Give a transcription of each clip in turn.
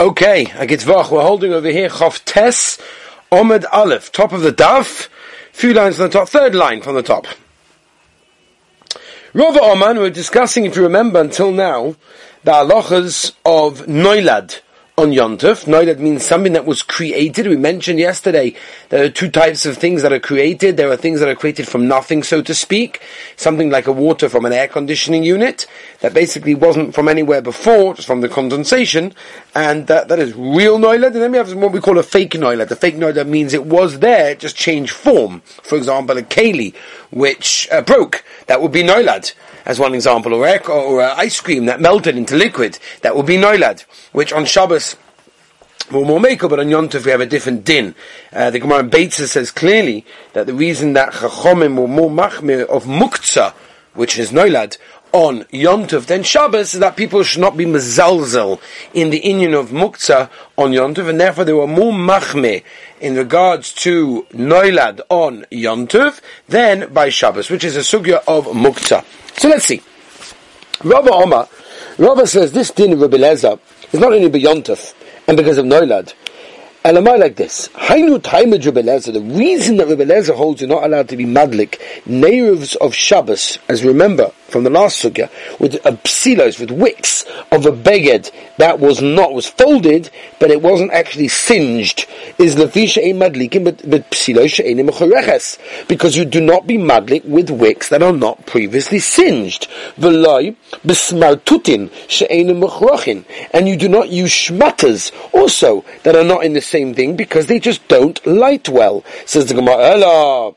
Okay, Agitzvach, we're holding over here Chof Tes Omed Aleph, top of the Daf, few lines from the top, third line from the top. Rova Oman, we're discussing, if you remember until now, the halachas of Noilad, on Yontov. Noilad means something that was created. We mentioned yesterday there are two types of things that are created. There are things that are created from nothing, so to speak. Something like a water from an air conditioning unit that basically wasn't from anywhere before, just from the condensation, and that, that is real Noilad. And then we have what we call a fake Noilad. The fake Noilad means it was there, it just changed form. For example, a keli, which uh, broke. That would be Noilad as one example, or, or uh, ice cream that melted into liquid, that would be noilad, which on Shabbos were more maker, but on Yontov we have a different din. Uh, the Gemara in Beitza says clearly that the reason that Chachomim were more machmir of muktzah, which is noilad, on Yontov than Shabbos is that people should not be mezalzel in the union of muktzah on Yontov, and therefore they were more machme in regards to noilad on Yontov than by Shabbos, which is a sugya of muktzah. So let's see. Rabbi Omar, Rabbi says this din of Rabbi Lezer is not only Yontov and because of noilad, and am I like this? Hainu Taimad Rebbe The reason that Rebbe Lezer holds you're not allowed to be madlik, natives of Shabbos, as remember from the last sugya, with a psilos, with wicks of a beged that was not, was folded, but it wasn't actually singed, is lefisha a madlikim, but, but psilos she'enim because you do not be madlik with wicks that are not previously singed. V'loi besmartutin she'enim and you do not use shmatas also that are not in the same thing because they just don't light well. Says the Gemara,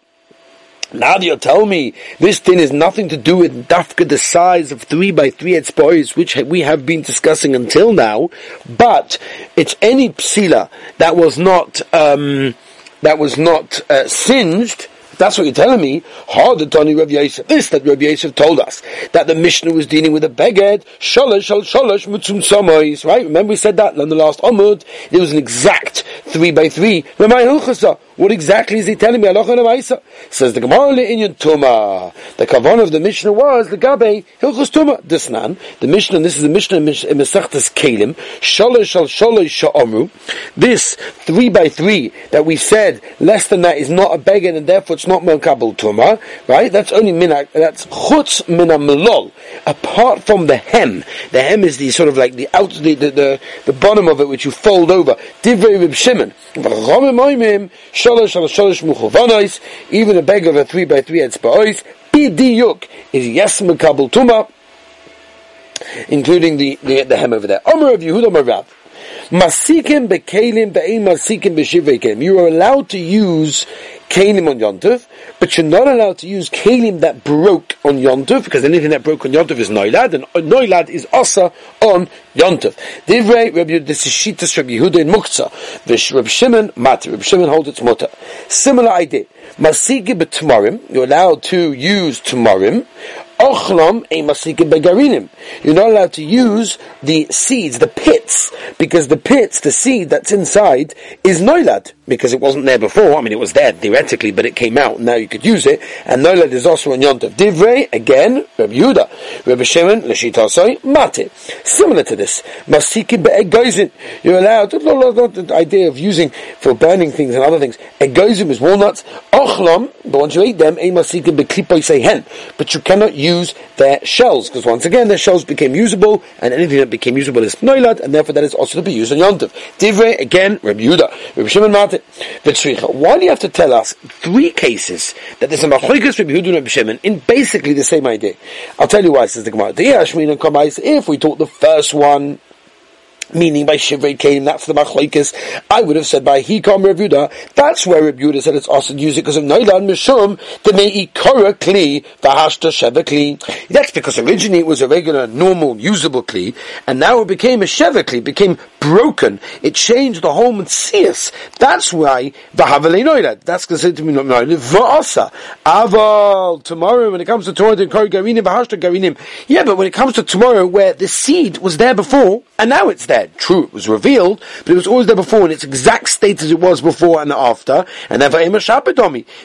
now you tell me this thing has nothing to do with dafka the size of three by three etzbois, which we have been discussing until now, but it's any psila that was not um, that was not uh, singed that's what you're telling me. Hard Tony Rav Yosef. This that Rav Yosef told us that the Mishnah was dealing with a beged shalosh shal shalosh mutzum samois. Right? Remember we said that on the last Amud. It was an exact three by three. What exactly is he telling me? Says the Gemara Inyan Tuma. The kavan of the Mishnah was the Gabe Hilchus Tuma. This nan, the Mishnah. This is the Mishnah in Mesachtas Kalim. Shalosh shal shalosh sha'amru. This three by three that we said less than that is not a beged and therefore it's not Melkabel Tuma, right? That's only Minak, that's Chutz Mina Melol. Apart from the hem, the hem is the sort of like the out, the, the, the, the bottom of it which you fold over. Divrei Shimon. Even a bag of a three by three etzba'ois, bidiyuk, is yes Melkabel Tuma, including the, the, the hem over there. Omer of Yehuda Marav. Masikim bekelim be'im masikim b'shivei You are allowed to use kelim on Yontov, but you're not allowed to use kelim that broke on Yontov, because anything that broke on Yontov is noilad, and noilad is asa on Yontov. Divrei Rabbi this is Shitas Rabbi Yehuda in Muktzah. Vish Rabbi Shimon Mati. Rabbi Shimon holds its mutter. Similar idea. Masigi b'tmarim, you're allowed to use tmarim, Ochlam a masikim begarinim. You're not allowed to use the seeds, the pits, because the pits, the seed that's inside, is noilad, because it wasn't there before. I mean, it was there theoretically, but it came out, now you could use it. And noilad is also in yontav. Divrei, again, Rabbi Yehuda. Rabbi Shimon, Lashitasai, Mate. Similar to this. Masikim be'egoizin. You're allowed, not the idea of using for burning things and other things. Egoizin is walnuts. Ochlam, but once you eat them, a masikim be'klipoi say hen. But you cannot use their shells, because once again their shells became usable, and anything that became usable is noilad, and therefore that is also to be used on Yontif. Divrei, again, Rabbi Yehuda, Rabbi Shimon Mate, V'tzricha. Why do you have to tell us three cases that there's a machoikas Rabbi Yehuda and Shimon in basically the same idea? I'll tell you why, says the Gemara. If we taught the first one, meaning by Shivrei Kain, that's the Machlaikis. I would have said by Hikam Revuda, that's where Revuda said it's awesome to use it because of Noilan Mishum, the Me'ikara Kli, Vahashta Sheva Kli. That's because originally it was a regular, normal, usable Kli, and now it became a Sheva Kli, became broken. It changed the whole Metzias. That's why Vahavale Noilan. That's considered to be Noilan. Va'asa. Aval, tomorrow, when it comes to Torah, and Kari Garinim, Vahashta Garinim. Yeah, but when it comes to tomorrow, where the seed was there before, and now it's there, True, it was revealed, but it was always there before in its exact state as it was before and after. And therefore.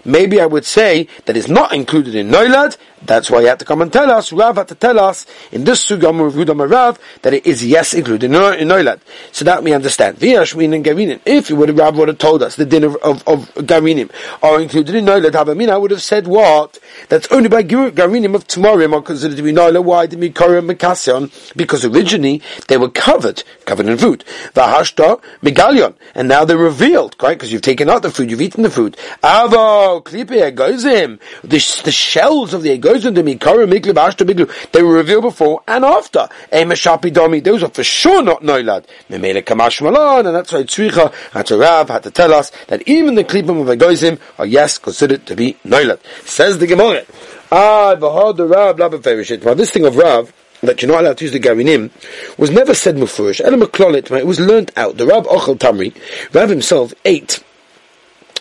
Maybe I would say that it's not included in Noilad, That's why he had to come and tell us, Rav had to tell us, in this Sugam of Rav, that it is yes included in Noilad. So that we understand. V'yashmin and Garinim. If he would Rav would have told us the dinner of, of Garinim are included in Noilad Havamina, I would have said what? That's only by Garinim of tomorrow are considered to be Noilad. Why did we Korah Mekasyon? Because originally they were covered, covered in food. V'hashta Megalion. And now they're revealed, right? Because you've taken out the food, you've eaten the food. Avo, Klipe Egozim. The, the shells of the Egozim, the Mikara, Miklu, Bashta, Miklu, they were revealed before and after. Emeshapi Domi, those are for sure not Noilad. Memele Kamash Malon, and that's why Tzricha Rav had to tell us that even the Klipim of Egozim are yes considered to be Noilad. Says the Gemara. Ah, the Rav, Now this thing of Rav, that you're not allowed to use the Garinim, was never said Mufurish. It was learnt out. The Rab Ochel Tamri, Rav himself ate,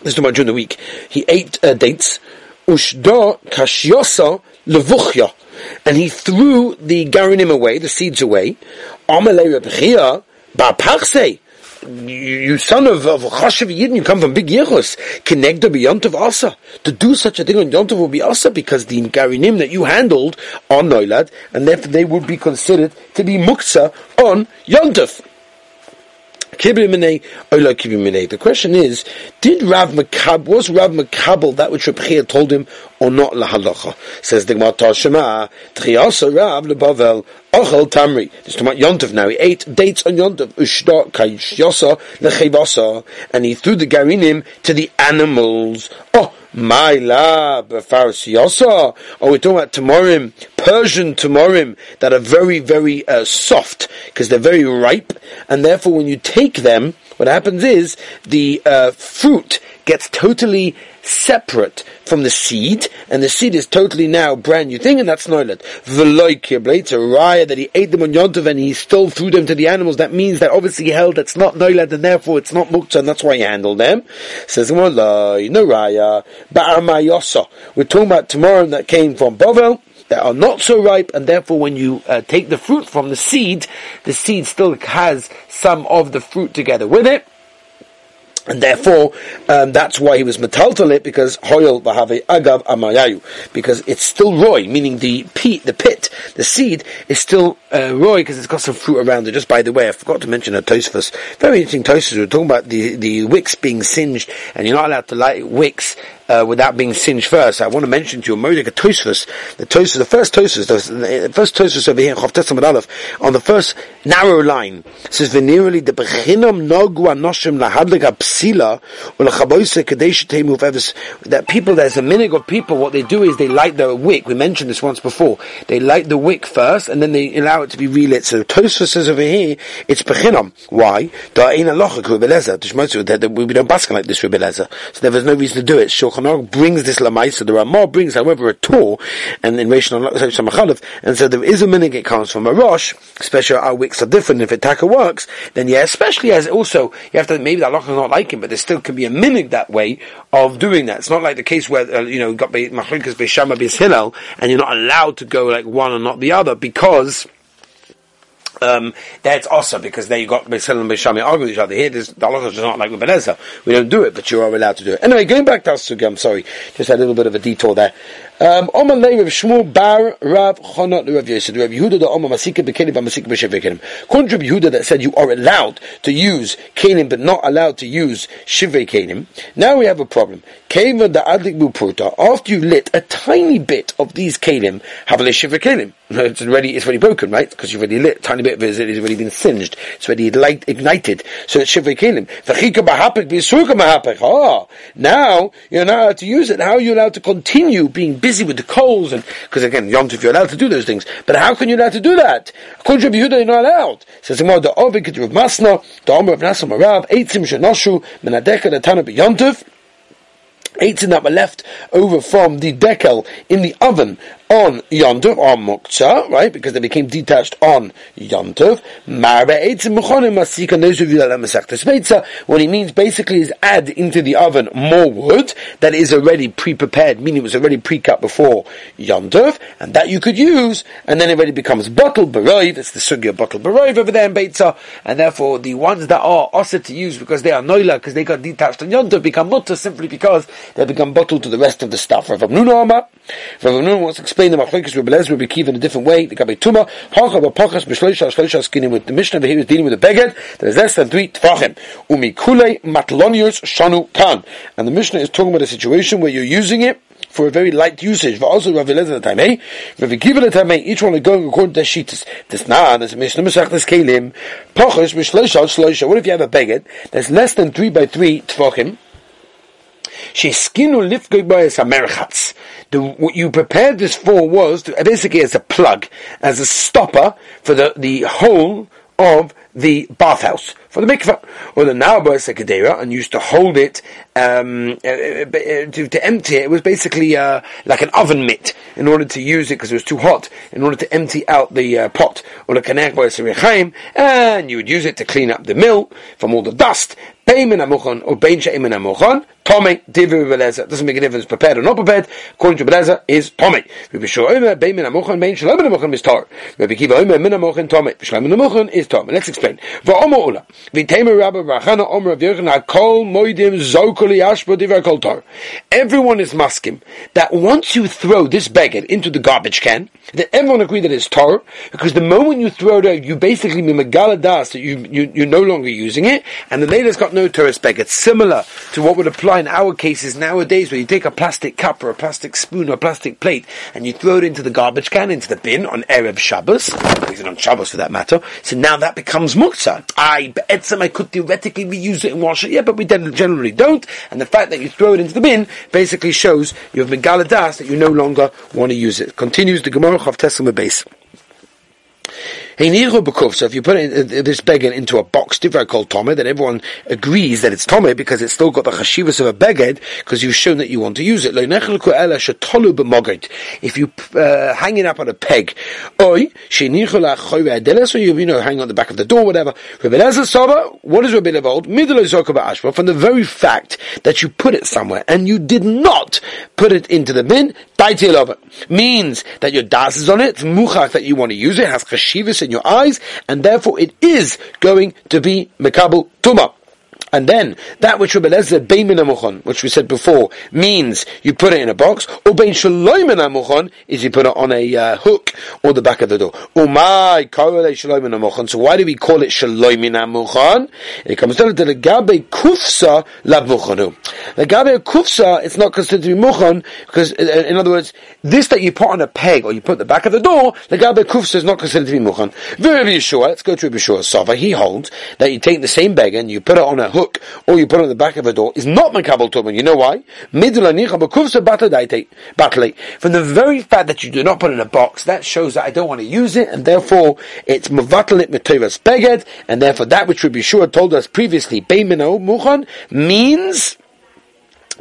this is during the week, he ate uh, dates, Ushda Kashyosa Levuchya, and he threw the Garinim away, the seeds away, Amalei Rebchia, Ba'pachsei, you, you son of, of Chashav Yidin, you come from big Yechus, Kenegda B'Yontav Asa. To do such a thing on Yontav will be Asa because the Garinim that you handled are Noilad, and therefore they would be considered to be Muksa on Yontav. The question is, did Rav Makab, was Rav Makabel that which Rabchia told him, or not lahalacha? Says the Gemara Tashema, Triasa Rav lebavel Ochel Tamri. This is talking about Yontov now. He ate dates on Yontov. Ushda Kayshyosa lechevasa, and he threw the garinim to the animals. Oh, my lab, Pharisiyasa. Oh, we're talking about Tamorim, Persian Tamorim, that are very, very uh, soft, because they're very ripe, and therefore when you take them, what happens is, the uh, fruit gets totally separate from the seed, and the seed is totally now brand new thing, and that's noilet. It's a raya that he ate them on Yontov and he still threw them to the animals. That means that obviously he held that's not noilet, and therefore it's not muktzah, and that's why he handled them. Says no raya, ba'armayosa. We're talking about tomorrow that came from Bovel that are not so ripe, and therefore when you uh, take the fruit from the seed, the seed still has some of the fruit together with it. And therefore, um, that's why he was metaltal it because hoyel bahave agav amayayu because it's still roy, meaning the pit, the pit, the seed is still uh, roy because it's got some fruit around it. Just by the way, I forgot to mention a tosfos. Very interesting tosfos. We are talking about the the wicks being singed, and you're not allowed to light wicks uh, without being singed first. I want to mention to you Modik a Tosfos, the Tosfos, the first Tosfos, the first Tosfos over here, Chav Aleph, on the first narrow line, says the lahadlik kadesh that people, there's a minig of people, what they do is they light the wick. We mentioned this once before. They light the wick first, and then they allow it to be relit. So Tosfos says over here, it's bechinam. Why? that We don't bask like this Rebbe So there was no reason to do it. Shulchan brings this lamaisa. The Ramah brings, however, a tour, and in Samachalev, and so there is a minig it comes from a rosh. Especially our wicks are different. If it taka works, then yeah, especially as also you have to maybe that loch is not like him, but there still can be a minig that way of doing that. It's not like the case where uh, you know got machlikas beishama hillel, and you're not allowed to go like one and not the other because um, that's also because there you got Beisel and Beishami argue with each other. Here, the halacha is not like with Benezer. We don't do it, but you are allowed to do it. Anyway, going back to Asugi, I'm sorry, just a little bit of a detour there. Um, Shmuel Bar Rav Rav Yosef Rav Yehuda the Oman Masika Bekelim Masika Yehuda that said you are allowed to use Kelim but not allowed to use Shivei. Now we have a problem. The Adlik. After you lit a tiny bit of these Kelim, have a. It's already it's already broken, right? Because you've already lit a tiny bit of it. It's already been singed. It's already light ignited. So it's Shivei B'Hapik. Ah, now you're not allowed to use it. How are you allowed to continue being busy with the coals and because again, Yom Tov you're allowed to do those things. But how can you allowed to do that? According to Yehuda, you're not allowed. Says the the Ovid Rav Masna, the Omer of Nasa Marav, Eitzim Shenoshu, Menadeka, the Tana Yom Tov. Eighteen that were left over from the decal in the oven on Yontov, on Muktzah, right? Because they became detached on Yontov. What he means basically is add into the oven more wood that is already pre-prepared, meaning it was already pre-cut before Yontov, and that you could use, and then it already becomes bottled baroiv, it's the sugya bottled baroiv over there in Beitza, and therefore the ones that are also to use because they are noila, because they got detached on Yontov, become mutter simply because they become bottled to the rest of the stuff. Rav Amnuna wants to explain explain the machlekes Rabbi Lezer, Rabbi Kiva in a different way. The Gabi Tuma, Hacha b'Pachas b'Shloisha Shloisha skinning with the Mishnah. Here is dealing with the beged that is less than three tefachim. Umi kule matlonius shanu kan. And the Mishnah is talking about a situation where you're using it for a very light usage. Also Rav Elazar the Tamei, Rav Kiva the Tamei, each one is going according to the Shitas. This na, there's a Mishnah Masach this Kelim, Pachas b'Shloisha Shloisha. What if you have a beged that's less than three by three tefachim? Sheskinu lifgoy boyes amerchatz. What you prepared this for was to, basically as a plug, as a stopper for the, the hole of the bathhouse for the mikvah, or the naba sekadera, and used to hold it um, uh, uh, to, to, empty it. It was basically uh, like an oven mitt in order to use it because it was too hot. In order to empty out the uh, pot or the kanek and you would use it to clean up the mill from all the dust. Or amuchon. Divi Beleza doesn't make a difference prepared or not prepared. According to Beleza, is Tome. Rabbi Shua Omer bein min amuchon bein shalom amuchon is Tor. Rabbi Kiva Omer min amuchon Tome. Shalom amuchon is Tome. Let's explain. Va'omer ula. Omer Tor. Everyone is maskim that once you throw this beggar into the garbage can, that everyone agree that it's Tor, because the moment you throw it out, you basically megala das that you, you, you're no longer using it, and the lady's got no Torah. It's similar to what would apply in our cases nowadays, where you take a plastic cup or a plastic spoon or a plastic plate, and you throw it into the garbage can, into the bin on Erev Shabbos, even on Shabbos for that matter, so now that becomes muktzah. I, I could theoretically reuse it and wash it, yeah, but we generally don't, and the fact that you throw it into the bin basically shows you have megala das that you no longer want to use it. Continues the Gemara of Tesla base. So if you put it, uh, this beged into a box, different called Tomeh, then everyone agrees that it's Tomeh because it's still got the chashivas of a beged because you've shown that you want to use it. If you uh, hang it up on a peg, or you, know, hang on the back of the door, whatever. What is Rabbi Levold? From the very fact that you put it somewhere and you did not put it into the bin, means that your das is on it, it's that you want to use it, has chashivas in your eyes, and therefore it is going to be mekabel tumah. And then that which Rabbi Lezer amuchon, which we said before, means you put it in a box, or bein shaloim amuchon is you put it on a uh, hook or the back of the door. Umay karele shaloim amuchon. So why do we call it shaloim amuchon? It comes down to the gabe kufsa labuchonu. The gabe kufsa, it's not considered to be muchon because, uh, in other words, this that you put on a peg or you put the back of the door, the gabe kufsa is not considered to be muchon. Very Yeshua, let's go to Rabbi Yeshua Sava. He holds that you take the same bag and you put it on a hook hook or you put on the back of a door is not makabel tumen. You know why? From the very fact that you do not put it in a box, that shows that I don't want to use it, and therefore it's mavatalit metovas beged, and therefore that which Rabbi Shua told us previously, beimeno muchan, means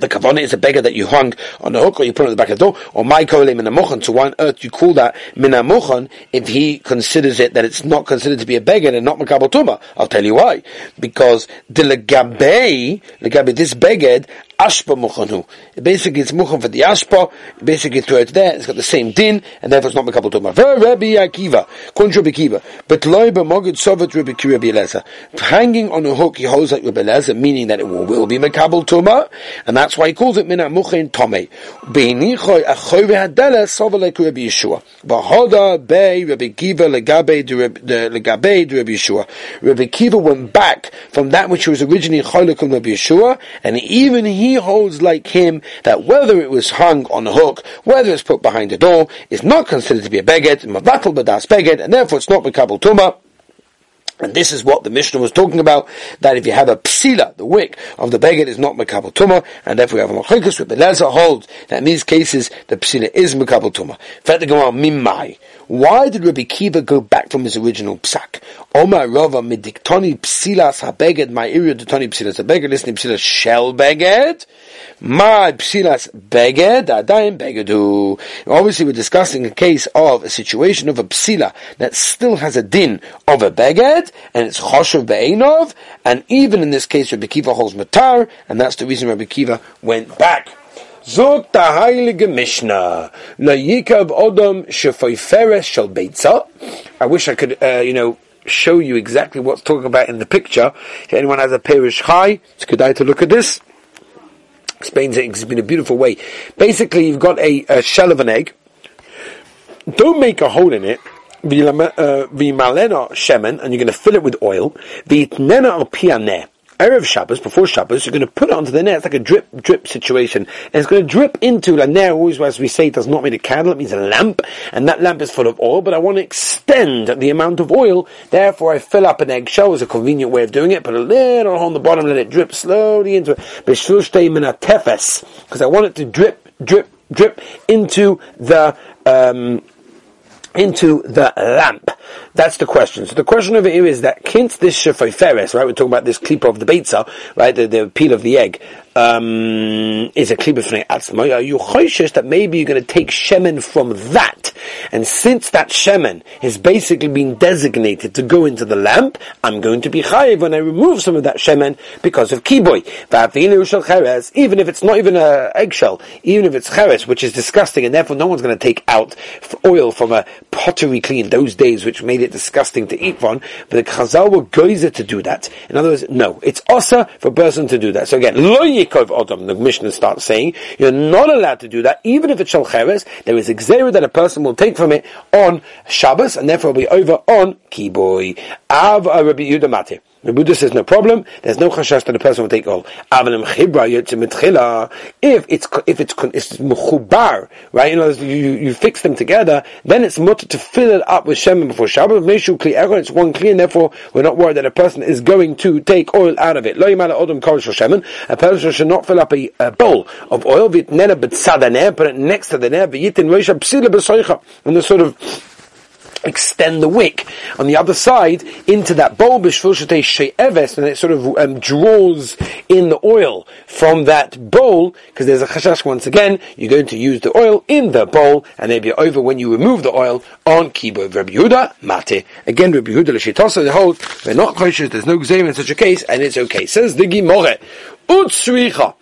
the kavana is a beggar that you hung on the hook or you put on the back of the door, or my kolei minamuchan. So why on earth do you call that minamuchan if he considers it that it's not considered to be a beggar and not makabel? I'll tell you why. Because the legabe, legabe this beggar ashpa muchanu. Basically, it's muchan for the ashpa. Basically, throw it there. It's got the same din, and therefore it's not mekabel tuma. Rabbi Akiva, kun Rabbi Akiva, but loy b'mogid sovet Rabbi Rabbi Hanging on a hook, he holds like Rabbi Elazar, meaning that it will, will be mekabel tuma, and that's why he calls it mina muchin tome. Beinichoy achoy v'hadela sovelek Rabbi Yeshua. Bahoda bei Rabbi Akiva legabe legabe Rabbi Yeshua. Rabbi Akiva went back from that which was originally cholekum Rabbi Yeshua, and even he he holds like him that whether it was hung on a hook, whether it's put behind a door, is not considered to be a beged, mavatal badas beged, and therefore it's not makabel tuma. And this is what the Mishnah was talking about, that if you have a psila, the wick of the beged is not makabel tuma, and therefore you have a machikas, with Belezer holds that in these cases the psila is makabel tuma. Why did Rabbi Kiva go back from his original psak? Omar Rava midiktoni psilas habeged, my area diktoni psilas habeged, listening psilas shell beged, my psilas beged, adayim begedu. Obviously we're discussing a case of a situation of a psila that still has a din of a beged, and it's choshev be'enov, and even in this case Rabbi Kiva holds matar, and that's the reason Rabbi Kiva went back. Zog der heilige Mishnah, la yikav odom shefoiferes shel beitza. I wish I could, uh, you know, show you exactly what's talking about in the picture. If anyone has a Perish Chai, it's good to look at this. Explains it in a beautiful way. Basically, you've got a, a shell of an egg. don't make a hole in it, v'malena uh, shemen, and you're going to fill it with oil, v'itnena al pianeh. Erev Shabbos, before Shabbos, you're going to put it onto the net. It's like a drip, drip situation. And it's going to drip into, like now, always as we say, it does not mean a candle, it means a lamp. And that lamp is full of oil, but I want to extend the amount of oil. Therefore, I fill up an eggshell as a convenient way of doing it. Put a little on the bottom, let it drip slowly into it. Because I want it to drip, drip, drip into the, um, into the lamp. That's the question. So the question over here is that kint this shefoiferes, right? We're talking about this clip of the beitza, right? The, the peel of the egg um, is a klipa fnei are you choishes that maybe you're going to take shemen from that? And since that shemen is basically being designated to go into the lamp, I'm going to be chayiv when I remove some of that shemen because of kiboy. Even if it's not even a eggshell, even if it's cheres, which is disgusting, and therefore no one's going to take out oil from a pottery clean those days, which made it disgusting to eat from. But the chazal were geyser to do that. In other words, no, it's osa for a person to do that. So again, lo Yaakov Odom, the Mishnah starts saying, you're not allowed to do that, even if it's Shalcheres, there is a Xera that a person will take from it on Shabbos, and therefore will be over on Kiboy. Av Rabbi Yudah the Buddha says no problem. There's no chashash that the person will take all. If it's if it's it's mechubar, right? You know, you, you fix them together, then it's mutter to fill it up with shemen before Shabbat. Meshu kli It's one kli, and therefore we're not worried that a person is going to take oil out of it. Lo yimala odom kol shemen. A person should not fill up a, a bowl of oil. Vitnena betzadaneh, put it next to the ner. V'yitin reisha psila b'soicha, and the sort of extend the wick on the other side into that bowl she'eves and it sort of um, draws in the oil from that bowl because there's a chashash once again you're going to use the oil in the bowl and they'll be over when you remove the oil on kibo Rabbi Yehuda mate. Again Rabbi Yehuda l'shitosa the whole we're not kosher there's no gzeim in such a case and it's okay. Says the Gemara utsricha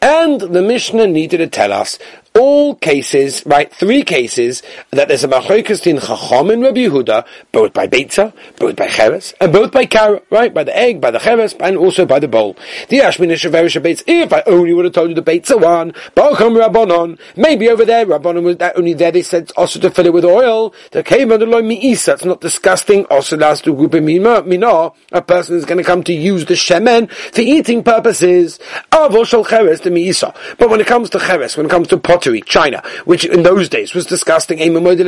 and the Mishnah needed to tell us all cases, right, three cases, that there's a machoikas in Chacham and Rabbi Yehuda, both by Beitza, both by Cheres, and both by Kara, right, by the egg, by the Cheres, and also by the bowl. The Ashmin Shaverish Beitz, if I only would have told you the Beitza one, Balcham Rabbanon, maybe over there, Rabbanon was that only there, they said also to fill it with oil, the came under Loy Mi'isa, it's not disgusting, also last to group Mina, a person is going to come to use the Shemen for eating purposes, Avol Shal Cheres, the Mi'isa. But when it comes to Cheres, when it comes to pot pottery, China, which in those days was disgusting. Maybe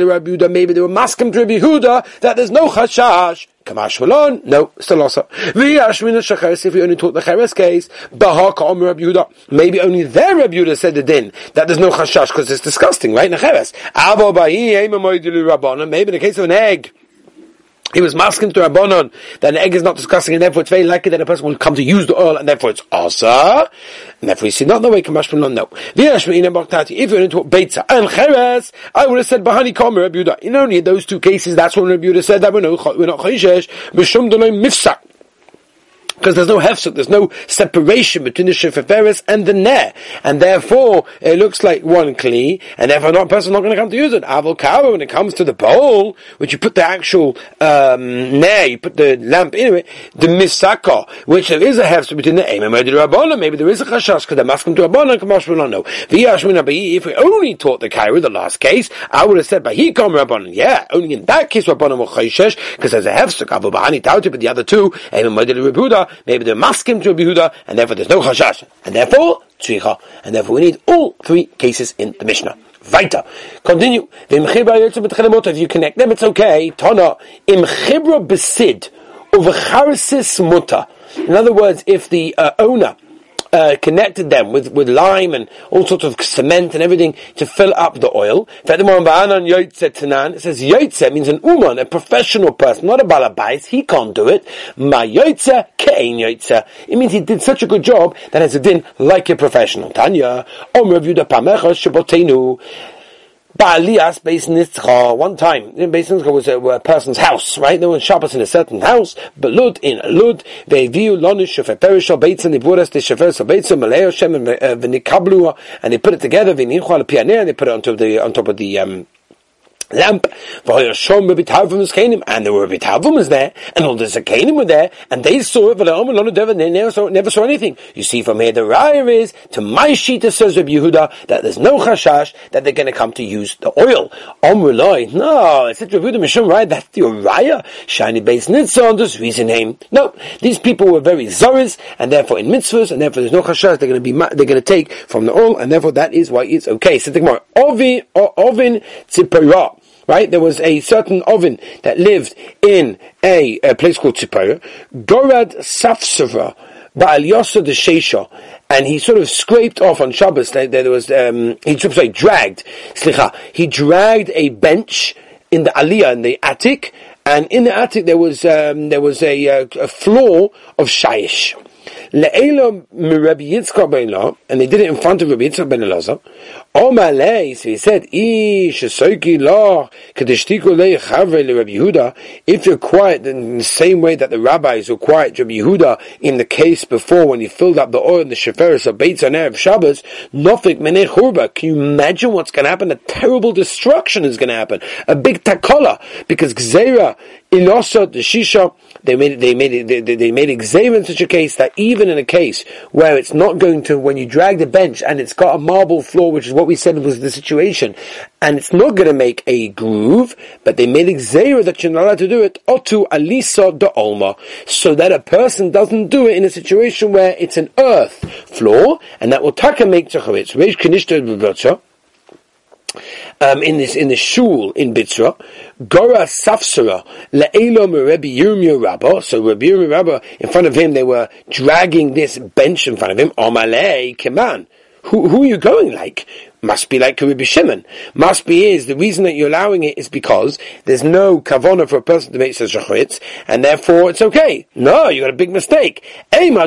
they were masking to Rabbi Huda that there's no chashash. Kamash Malon, no, still also. V'yashmin shacheres, if you only taught the cheres case, bahaka om Rabbi. Maybe only there Rabbi Yehuda said the din, that there's no chashash, because it's disgusting, right? Necheres. Abo ba'i, maybe in the case of an egg, he was masking to Rabbanon that an egg is not disgusting and therefore it's very likely that a person will come to use the oil and therefore it's asa. And therefore you see not the way Kamash from no. If you're into Beitza and Cheres, I would have said Bahani Komer Rabbi In only those two cases, that's when Rabbi said that we're not, we're not Chayshesh, because there's no hefsek, there's no separation between the sheferes and the ner, and therefore it looks like one kli, and therefore not person not going to come to use it. Avol when it comes to the bowl, which you put the actual um, ner, you put the lamp in it, the misaka, which there is a hefsek between the aim and the rabbanon. Maybe there is a chashash because they're masking to rabbanon. Kamash will not know. If we only taught the kaira, the last case, I would have said by he come rabbanon. Yeah, only in that case rabbanon will chayshesh because there's a hefsek. Avol bahani tauti, but the other two, aim and the maybe they're maskim to Rabbi Yehuda, and therefore there's no chashash, and therefore tzricha, and therefore we need all three cases in the Mishnah. Weiter. Continue. If you connect them, it's okay. Tana im chibra besid. In other words, if the uh, owner uh, connected them with, with lime and all sorts of cement and everything to fill up the oil. It says Yotze means an uman, a professional person, not a balabais. He can't do it. Ma Yotze kein Yotze. It means he did such a good job that has a din like a professional. Tanya, Om Rav Yudah. Ba'aliyas Beis Nitzcha. One time, Beis Nitzcha was a, a, person's house, right? They were in Shabbos in a certain house, but Lud in Lud, they view Lonish Shefer Perishal Beitzah Niburas Te Shefer So Beitzah Maleo Shem V'nikablu, and they put it together, V'nichu Al Pianeh, and they put it on top of the, on top of the, um, lamp. And there were Bitavum there, and all the Zakanim were there, and they saw it, but they never saw, never saw anything. You see from here, the raya is, to my Shita says Rabbi Yehuda, that there's no chashash, that they're going to come to use the oil. Omruloi, no, it's a Rabbi Yehuda Mishum, right? That's the raya. Shiny base Nitzah on this reason name. No, these people were very zoris, and therefore in mitzvahs, and therefore there's no chashash, they're going to be, they're going to take from the oil, and therefore that is why it's okay. So think more. Ovin, ovin tzipirah right? There was a certain oven that lived in a, a place called Tzipora. Gorad Safsava, Baal Yosa de Sheisha, and he sort of scraped off on Shabbos. There, there was, um, he sorry, dragged, slicha, he dragged a bench in the aliyah, in the attic, and in the attic there was, um, there was a, a, a floor of shayish. And they did it in front of Rabbi Yitzchak ben Elazar. So he said, if you're quiet in the same way that the rabbis were quiet Rabbi Yehuda in the case before when he filled up the oil in the Sheferis of Beitz on Erev Shabbos, can you imagine what's going to happen? A terrible destruction is going to happen. A big takola, because Gzeira, Ilosa, the Shisha, they made they made it, they, they made exam in such a case that even in a case where it's not going to, when you drag the bench and it's got a marble floor, which is what we said was the situation, and it's not going to make a groove, but they made exam that you're not allowed to do it, otu alisa de olma, so that a person doesn't do it in a situation where it's an earth floor, and that will taka make tzachawitz. Um, in this in the shul in Bitzra, Gora Safsara Le'elom Rebbe Yirmiyah Rabba. So Rebbe Yirmiyah Rabba, in front of him, they were dragging this bench in front of him. Omalei Keman. Who, who are you going like? Must be like Rabbi Shimon. Must be is the reason that you're allowing it is because there's no kavona for a person to make such a chutz, and therefore it's okay. No, you got a big mistake. When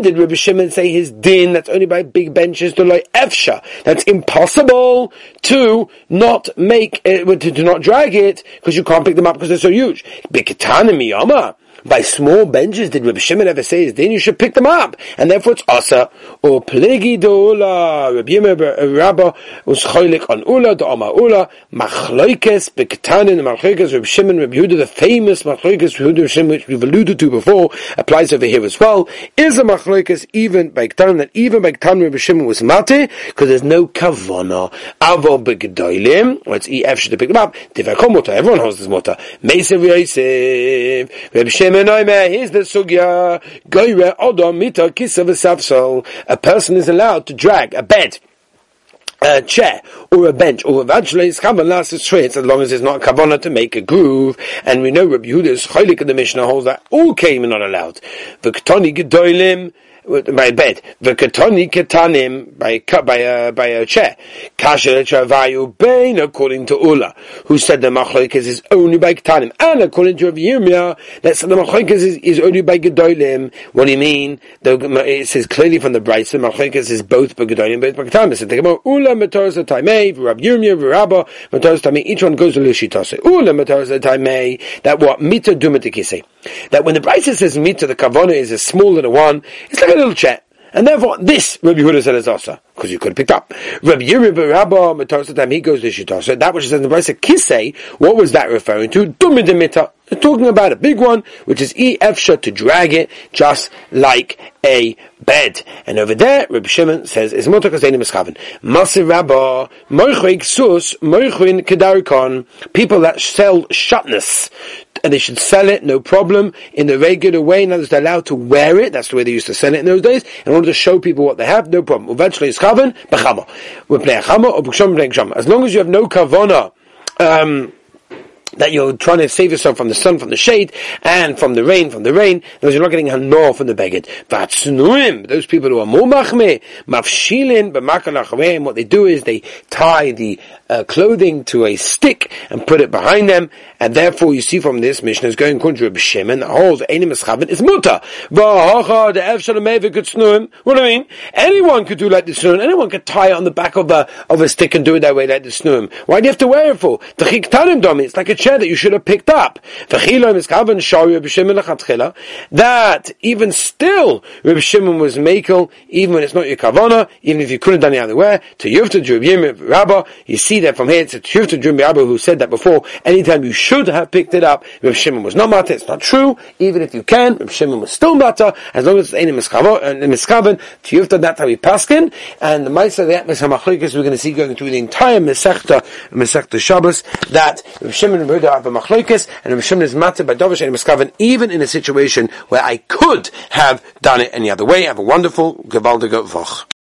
did Rabbi Shimon say his din? That's only by big benches to like efsha. That's impossible to not make it, to, to not drag it because you can't pick them up because they're so huge. Bikatanim by small benches did Rabbi Shimon ever say then you should pick them up, and therefore it's asa or plegi doula. Rabbi Yirmiyah uh, Rabba was cholik on ula Oma ula machloikes bektanin machloikes Rabbi Shimon Rabbi Yehuda the famous machloikes Rabbi Shimon which we've alluded to before applies over here as well. Is a machloikes even by ktan that even by ktan Rabbi Shimon was mate because there's no kavana avo begdoilim or it's ef should pick them up. Everyone holds this mota. Rabbi Shimon Here's the sugya. Goyre odom mita kisa v'safsol. A person is allowed to drag a bed a chair or a bench or eventually it's last straight as long as it's not kavana to make a groove. And we know Rabbi Yehuda's chaylik in the Mishnah holds that all came not allowed. V'ktoni gedolim by a bed. V'katoni ketanim by by a by a chair. Kasha travayu bein according to Ula, who said the machlokes is only by ketanim, and according to Rav Yirmiyah, that the machlokes is, is only by gedolim. What do you mean? The, it says clearly from the bright the machlokes is both by gedolim, both by ketanim. So think about Ula metoras taimei, Rav Yirmiyah, Rabba metoras taimei. Each one goes to Lushitase. Ula metoras taimei. That what mita dumatikise. That when the bright says mita, the kavona is a small little one. It's like a little chat. And therefore, this Rabbi Yehuda said is also because you could have picked up. Rabbi Yehuda Rabba time he goes to Shitasa. That which is in the Brisa Kisei, what was that referring to? Dumidimita. They're talking about a big one, which is Efsha to drag it, just like a bed. And over there, Rabbi Shimon says, is motor kazenim eschaven. Masir Rabba, moichig sus, moichin kedarikon, people that sell shutness, and they should sell it, no problem, in the regular way, words, they're allowed to wear it, that's the way they used to sell it in those days, in order to show people what they have, no problem. Eventually it's chaven, bechama. We're playing chama, or b'ksham, As long as you have no kavona, um, that you're trying to save yourself from the sun, from the shade, and from the rain, from the rain, because you're not getting hanor from the beged. Vatsnuim, those people who are more machme, mafshilin, b'makalachreim, what they do is they tie the uh, clothing to a stick and put it behind them, and therefore you see from this Mishnah is going contra Reb Shimon, the whole Einim Eschavin is muta. What do I mean? Anyone could do like the snum, anyone could tie it on the back of a, of a stick and do it that way like the snum. Why do you have to wear it for? It's like a chair that you should have picked up. That even still, Reb Shimon was makel, even when it's not your kavana, even if you couldn't have done it other way, to Yufta Jurubim Rabba, you see that from here, it's Yufta Jurubim Rabba who said that before, anytime you should have picked it up, Reb Shimon was not matter, it's not true, even if you can, Reb Shimon was still matter, as long as it's in miskaven, to Yufta, that's how we paskin, and the Maisa the Atmas HaMachlikas, we're going to see going through the entire Mesechta, Mesechta Shabbos, that Reb Shimon Reb have a Machlokes, and Reb Shimon is matter by Dovish and Miskaven, even in a situation where I could have done it any other way. Have a wonderful Gevaldige Voch.